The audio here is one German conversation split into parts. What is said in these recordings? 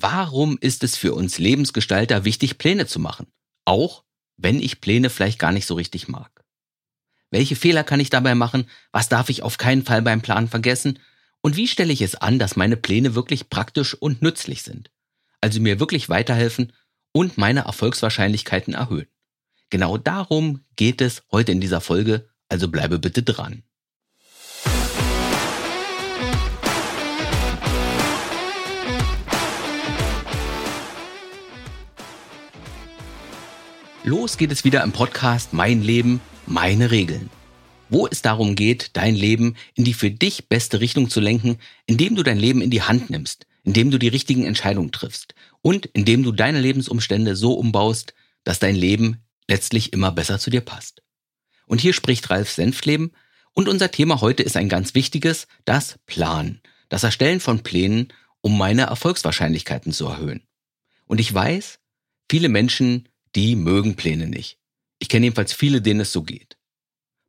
Warum ist es für uns Lebensgestalter wichtig, Pläne zu machen? Auch wenn ich Pläne vielleicht gar nicht so richtig mag. Welche Fehler kann ich dabei machen? Was darf ich auf keinen Fall beim Plan vergessen? Und wie stelle ich es an, dass meine Pläne wirklich praktisch und nützlich sind? Also mir wirklich weiterhelfen und meine Erfolgswahrscheinlichkeiten erhöhen. Genau darum geht es heute in dieser Folge, also bleibe bitte dran. Los geht es wieder im Podcast Mein Leben, meine Regeln. Wo es darum geht, dein Leben in die für dich beste Richtung zu lenken, indem du dein Leben in die Hand nimmst, indem du die richtigen Entscheidungen triffst und indem du deine Lebensumstände so umbaust, dass dein Leben letztlich immer besser zu dir passt. Und hier spricht Ralf Senfleben und unser Thema heute ist ein ganz wichtiges, das Plan, das Erstellen von Plänen, um meine Erfolgswahrscheinlichkeiten zu erhöhen. Und ich weiß, viele Menschen die mögen Pläne nicht. Ich kenne jedenfalls viele, denen es so geht.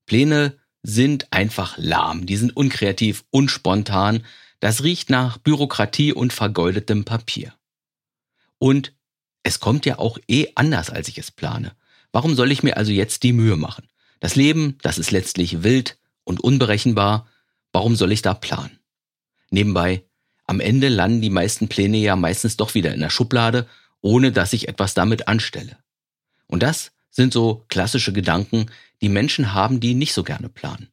Pläne sind einfach lahm, die sind unkreativ, unspontan, das riecht nach Bürokratie und vergeudetem Papier. Und es kommt ja auch eh anders, als ich es plane. Warum soll ich mir also jetzt die Mühe machen? Das Leben, das ist letztlich wild und unberechenbar. Warum soll ich da planen? Nebenbei, am Ende landen die meisten Pläne ja meistens doch wieder in der Schublade, ohne dass ich etwas damit anstelle. Und das sind so klassische Gedanken, die Menschen haben, die nicht so gerne planen.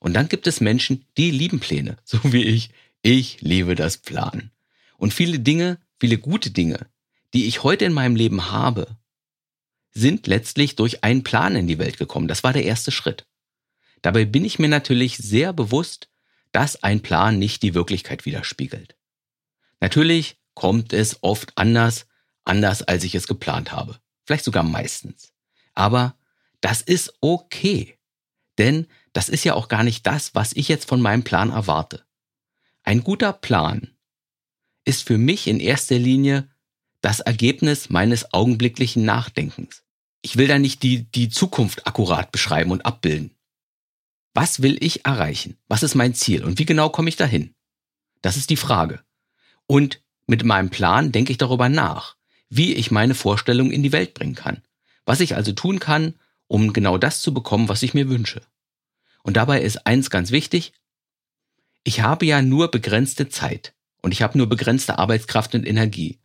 Und dann gibt es Menschen, die lieben Pläne, so wie ich. Ich liebe das Planen. Und viele Dinge, viele gute Dinge, die ich heute in meinem Leben habe, sind letztlich durch einen Plan in die Welt gekommen. Das war der erste Schritt. Dabei bin ich mir natürlich sehr bewusst, dass ein Plan nicht die Wirklichkeit widerspiegelt. Natürlich kommt es oft anders, anders als ich es geplant habe vielleicht sogar meistens. Aber das ist okay, denn das ist ja auch gar nicht das, was ich jetzt von meinem Plan erwarte. Ein guter Plan ist für mich in erster Linie das Ergebnis meines augenblicklichen Nachdenkens. Ich will da nicht die, die Zukunft akkurat beschreiben und abbilden. Was will ich erreichen? Was ist mein Ziel? Und wie genau komme ich dahin? Das ist die Frage. Und mit meinem Plan denke ich darüber nach wie ich meine Vorstellung in die Welt bringen kann. Was ich also tun kann, um genau das zu bekommen, was ich mir wünsche. Und dabei ist eins ganz wichtig. Ich habe ja nur begrenzte Zeit und ich habe nur begrenzte Arbeitskraft und Energie.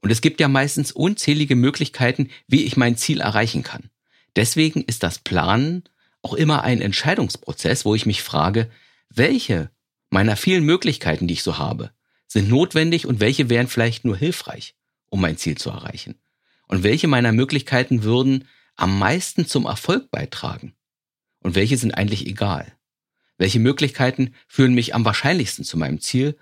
Und es gibt ja meistens unzählige Möglichkeiten, wie ich mein Ziel erreichen kann. Deswegen ist das Planen auch immer ein Entscheidungsprozess, wo ich mich frage, welche meiner vielen Möglichkeiten, die ich so habe, sind notwendig und welche wären vielleicht nur hilfreich um mein Ziel zu erreichen? Und welche meiner Möglichkeiten würden am meisten zum Erfolg beitragen? Und welche sind eigentlich egal? Welche Möglichkeiten führen mich am wahrscheinlichsten zu meinem Ziel?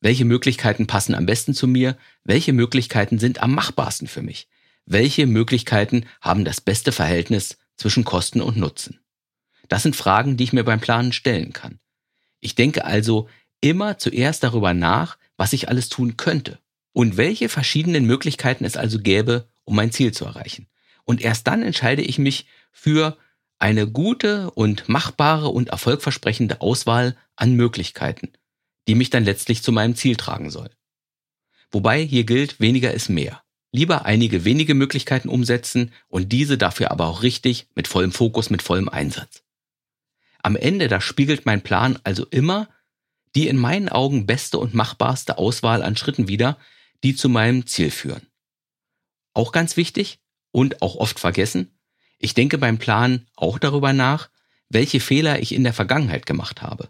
Welche Möglichkeiten passen am besten zu mir? Welche Möglichkeiten sind am machbarsten für mich? Welche Möglichkeiten haben das beste Verhältnis zwischen Kosten und Nutzen? Das sind Fragen, die ich mir beim Planen stellen kann. Ich denke also immer zuerst darüber nach, was ich alles tun könnte und welche verschiedenen Möglichkeiten es also gäbe, um mein Ziel zu erreichen. Und erst dann entscheide ich mich für eine gute und machbare und erfolgversprechende Auswahl an Möglichkeiten, die mich dann letztlich zu meinem Ziel tragen soll. Wobei hier gilt, weniger ist mehr. Lieber einige wenige Möglichkeiten umsetzen und diese dafür aber auch richtig, mit vollem Fokus, mit vollem Einsatz. Am Ende, da spiegelt mein Plan also immer die in meinen Augen beste und machbarste Auswahl an Schritten wider, die zu meinem Ziel führen. Auch ganz wichtig und auch oft vergessen, ich denke beim Plan auch darüber nach, welche Fehler ich in der Vergangenheit gemacht habe.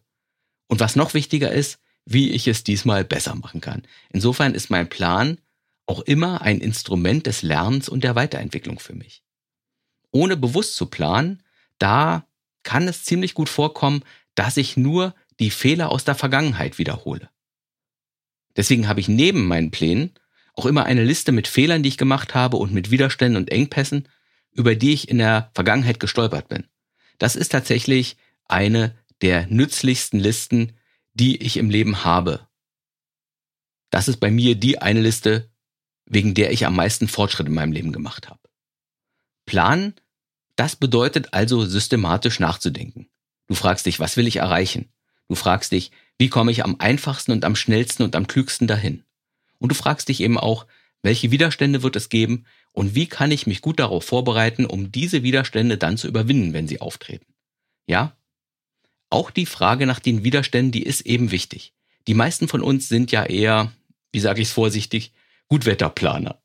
Und was noch wichtiger ist, wie ich es diesmal besser machen kann. Insofern ist mein Plan auch immer ein Instrument des Lernens und der Weiterentwicklung für mich. Ohne bewusst zu planen, da kann es ziemlich gut vorkommen, dass ich nur die Fehler aus der Vergangenheit wiederhole. Deswegen habe ich neben meinen Plänen auch immer eine Liste mit Fehlern, die ich gemacht habe und mit Widerständen und Engpässen, über die ich in der Vergangenheit gestolpert bin. Das ist tatsächlich eine der nützlichsten Listen, die ich im Leben habe. Das ist bei mir die eine Liste, wegen der ich am meisten Fortschritt in meinem Leben gemacht habe. Planen, das bedeutet also systematisch nachzudenken. Du fragst dich, was will ich erreichen? Du fragst dich, wie komme ich am einfachsten und am schnellsten und am klügsten dahin? Und du fragst dich eben auch, welche Widerstände wird es geben und wie kann ich mich gut darauf vorbereiten, um diese Widerstände dann zu überwinden, wenn sie auftreten. Ja? Auch die Frage nach den Widerständen, die ist eben wichtig. Die meisten von uns sind ja eher, wie sage ich es vorsichtig, Gutwetterplaner.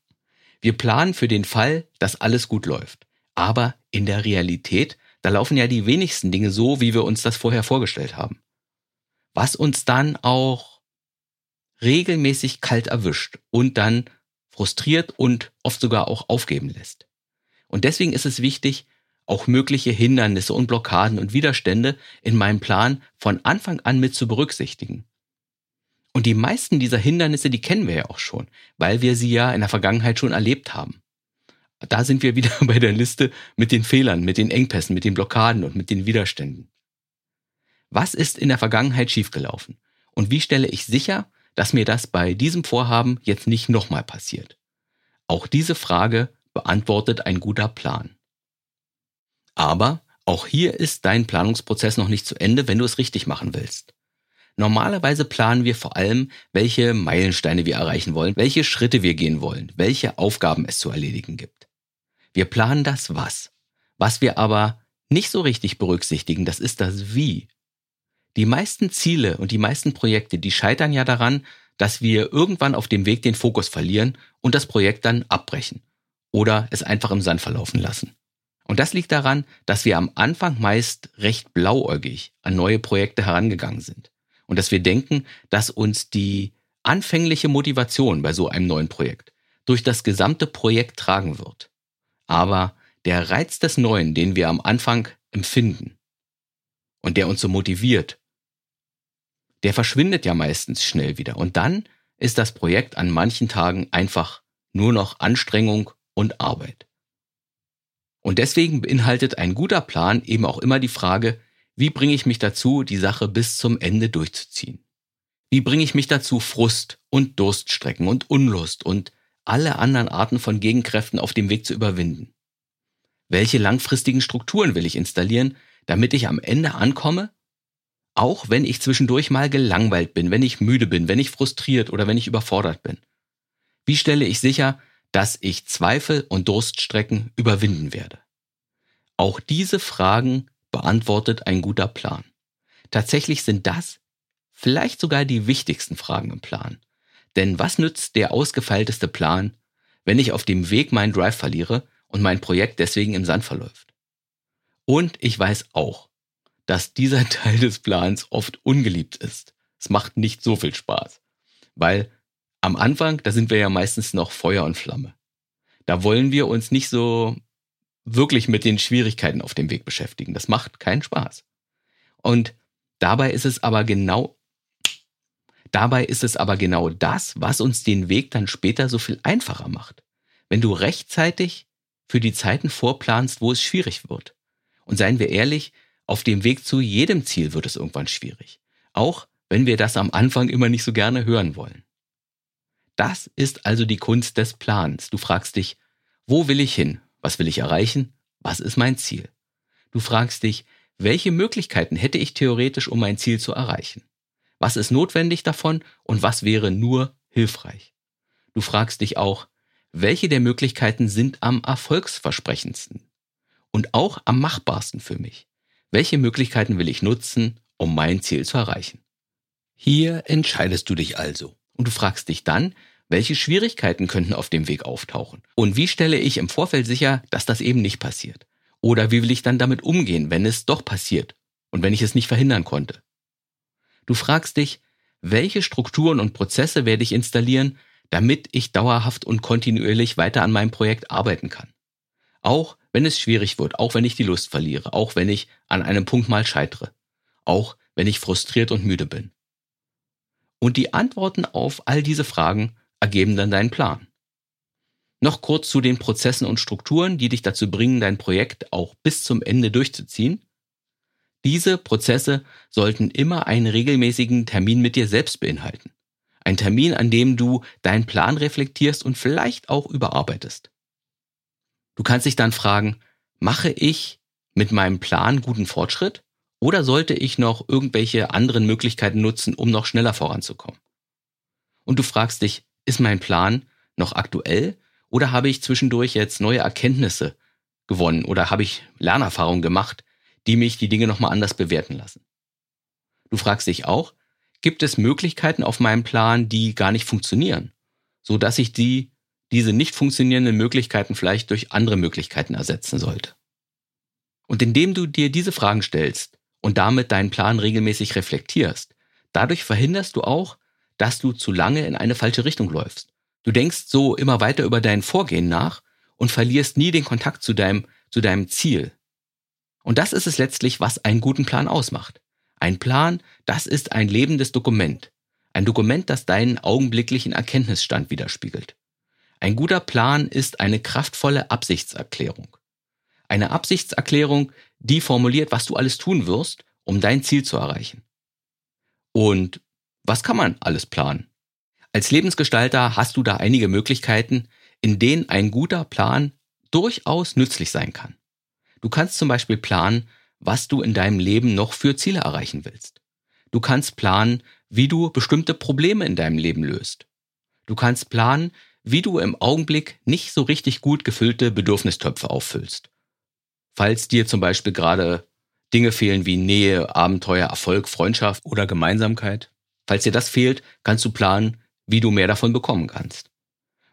Wir planen für den Fall, dass alles gut läuft. Aber in der Realität, da laufen ja die wenigsten Dinge so, wie wir uns das vorher vorgestellt haben. Was uns dann auch regelmäßig kalt erwischt und dann frustriert und oft sogar auch aufgeben lässt. Und deswegen ist es wichtig, auch mögliche Hindernisse und Blockaden und Widerstände in meinem Plan von Anfang an mit zu berücksichtigen. Und die meisten dieser Hindernisse, die kennen wir ja auch schon, weil wir sie ja in der Vergangenheit schon erlebt haben. Da sind wir wieder bei der Liste mit den Fehlern, mit den Engpässen, mit den Blockaden und mit den Widerständen. Was ist in der Vergangenheit schiefgelaufen? Und wie stelle ich sicher, dass mir das bei diesem Vorhaben jetzt nicht nochmal passiert? Auch diese Frage beantwortet ein guter Plan. Aber auch hier ist dein Planungsprozess noch nicht zu Ende, wenn du es richtig machen willst. Normalerweise planen wir vor allem, welche Meilensteine wir erreichen wollen, welche Schritte wir gehen wollen, welche Aufgaben es zu erledigen gibt. Wir planen das Was. Was wir aber nicht so richtig berücksichtigen, das ist das Wie. Die meisten Ziele und die meisten Projekte, die scheitern ja daran, dass wir irgendwann auf dem Weg den Fokus verlieren und das Projekt dann abbrechen oder es einfach im Sand verlaufen lassen. Und das liegt daran, dass wir am Anfang meist recht blauäugig an neue Projekte herangegangen sind. Und dass wir denken, dass uns die anfängliche Motivation bei so einem neuen Projekt durch das gesamte Projekt tragen wird. Aber der Reiz des Neuen, den wir am Anfang empfinden und der uns so motiviert, der verschwindet ja meistens schnell wieder. Und dann ist das Projekt an manchen Tagen einfach nur noch Anstrengung und Arbeit. Und deswegen beinhaltet ein guter Plan eben auch immer die Frage, wie bringe ich mich dazu, die Sache bis zum Ende durchzuziehen? Wie bringe ich mich dazu, Frust und Durststrecken und Unlust und alle anderen Arten von Gegenkräften auf dem Weg zu überwinden? Welche langfristigen Strukturen will ich installieren, damit ich am Ende ankomme? Auch wenn ich zwischendurch mal gelangweilt bin, wenn ich müde bin, wenn ich frustriert oder wenn ich überfordert bin. Wie stelle ich sicher, dass ich Zweifel und Durststrecken überwinden werde? Auch diese Fragen beantwortet ein guter Plan. Tatsächlich sind das vielleicht sogar die wichtigsten Fragen im Plan. Denn was nützt der ausgefeilteste Plan, wenn ich auf dem Weg meinen Drive verliere und mein Projekt deswegen im Sand verläuft? Und ich weiß auch, dass dieser Teil des Plans oft ungeliebt ist. Es macht nicht so viel Spaß, weil am Anfang, da sind wir ja meistens noch Feuer und Flamme. Da wollen wir uns nicht so wirklich mit den Schwierigkeiten auf dem Weg beschäftigen. Das macht keinen Spaß. Und dabei ist es aber genau, dabei ist es aber genau das, was uns den Weg dann später so viel einfacher macht. Wenn du rechtzeitig für die Zeiten vorplanst, wo es schwierig wird. Und seien wir ehrlich, auf dem Weg zu jedem Ziel wird es irgendwann schwierig. Auch wenn wir das am Anfang immer nicht so gerne hören wollen. Das ist also die Kunst des Plans. Du fragst dich, wo will ich hin? Was will ich erreichen? Was ist mein Ziel? Du fragst dich, welche Möglichkeiten hätte ich theoretisch, um mein Ziel zu erreichen? Was ist notwendig davon und was wäre nur hilfreich? Du fragst dich auch, welche der Möglichkeiten sind am erfolgsversprechendsten und auch am machbarsten für mich? Welche Möglichkeiten will ich nutzen, um mein Ziel zu erreichen? Hier entscheidest du dich also und du fragst dich dann, welche Schwierigkeiten könnten auf dem Weg auftauchen? Und wie stelle ich im Vorfeld sicher, dass das eben nicht passiert? Oder wie will ich dann damit umgehen, wenn es doch passiert und wenn ich es nicht verhindern konnte? Du fragst dich, welche Strukturen und Prozesse werde ich installieren, damit ich dauerhaft und kontinuierlich weiter an meinem Projekt arbeiten kann? Auch wenn es schwierig wird, auch wenn ich die Lust verliere, auch wenn ich an einem Punkt mal scheitere, auch wenn ich frustriert und müde bin. Und die Antworten auf all diese Fragen ergeben dann deinen Plan. Noch kurz zu den Prozessen und Strukturen, die dich dazu bringen, dein Projekt auch bis zum Ende durchzuziehen. Diese Prozesse sollten immer einen regelmäßigen Termin mit dir selbst beinhalten. Ein Termin, an dem du deinen Plan reflektierst und vielleicht auch überarbeitest. Du kannst dich dann fragen, mache ich mit meinem Plan guten Fortschritt oder sollte ich noch irgendwelche anderen Möglichkeiten nutzen, um noch schneller voranzukommen? Und du fragst dich, ist mein Plan noch aktuell oder habe ich zwischendurch jetzt neue Erkenntnisse gewonnen oder habe ich Lernerfahrungen gemacht, die mich die Dinge nochmal anders bewerten lassen? Du fragst dich auch, gibt es Möglichkeiten auf meinem Plan, die gar nicht funktionieren, so dass ich die, diese nicht funktionierenden Möglichkeiten vielleicht durch andere Möglichkeiten ersetzen sollte? Und indem du dir diese Fragen stellst und damit deinen Plan regelmäßig reflektierst, dadurch verhinderst du auch, dass du zu lange in eine falsche Richtung läufst. Du denkst so immer weiter über dein Vorgehen nach und verlierst nie den Kontakt zu deinem, zu deinem Ziel. Und das ist es letztlich, was einen guten Plan ausmacht. Ein Plan, das ist ein lebendes Dokument. Ein Dokument, das deinen augenblicklichen Erkenntnisstand widerspiegelt. Ein guter Plan ist eine kraftvolle Absichtserklärung. Eine Absichtserklärung, die formuliert, was du alles tun wirst, um dein Ziel zu erreichen. Und was kann man alles planen? Als Lebensgestalter hast du da einige Möglichkeiten, in denen ein guter Plan durchaus nützlich sein kann. Du kannst zum Beispiel planen, was du in deinem Leben noch für Ziele erreichen willst. Du kannst planen, wie du bestimmte Probleme in deinem Leben löst. Du kannst planen, wie du im Augenblick nicht so richtig gut gefüllte Bedürfnistöpfe auffüllst. Falls dir zum Beispiel gerade Dinge fehlen wie Nähe, Abenteuer, Erfolg, Freundschaft oder Gemeinsamkeit. Falls dir das fehlt, kannst du planen, wie du mehr davon bekommen kannst.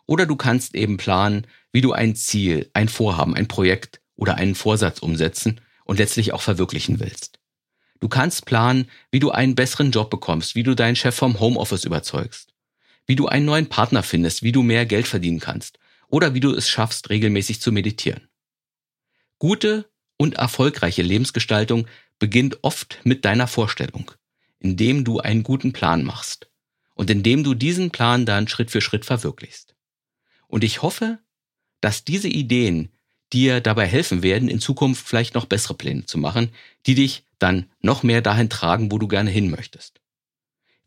Oder du kannst eben planen, wie du ein Ziel, ein Vorhaben, ein Projekt oder einen Vorsatz umsetzen und letztlich auch verwirklichen willst. Du kannst planen, wie du einen besseren Job bekommst, wie du deinen Chef vom Homeoffice überzeugst, wie du einen neuen Partner findest, wie du mehr Geld verdienen kannst oder wie du es schaffst, regelmäßig zu meditieren. Gute und erfolgreiche Lebensgestaltung beginnt oft mit deiner Vorstellung, indem du einen guten Plan machst und indem du diesen Plan dann Schritt für Schritt verwirklichst. Und ich hoffe, dass diese Ideen dir dabei helfen werden, in Zukunft vielleicht noch bessere Pläne zu machen, die dich dann noch mehr dahin tragen, wo du gerne hin möchtest.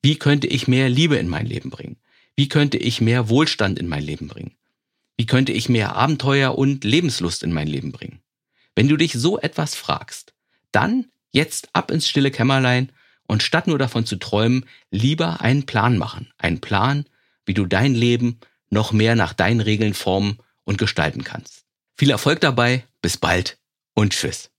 Wie könnte ich mehr Liebe in mein Leben bringen? Wie könnte ich mehr Wohlstand in mein Leben bringen? Wie könnte ich mehr Abenteuer und Lebenslust in mein Leben bringen? Wenn du dich so etwas fragst, dann jetzt ab ins stille Kämmerlein und statt nur davon zu träumen, lieber einen Plan machen. Einen Plan, wie du dein Leben noch mehr nach deinen Regeln formen und gestalten kannst. Viel Erfolg dabei, bis bald und tschüss.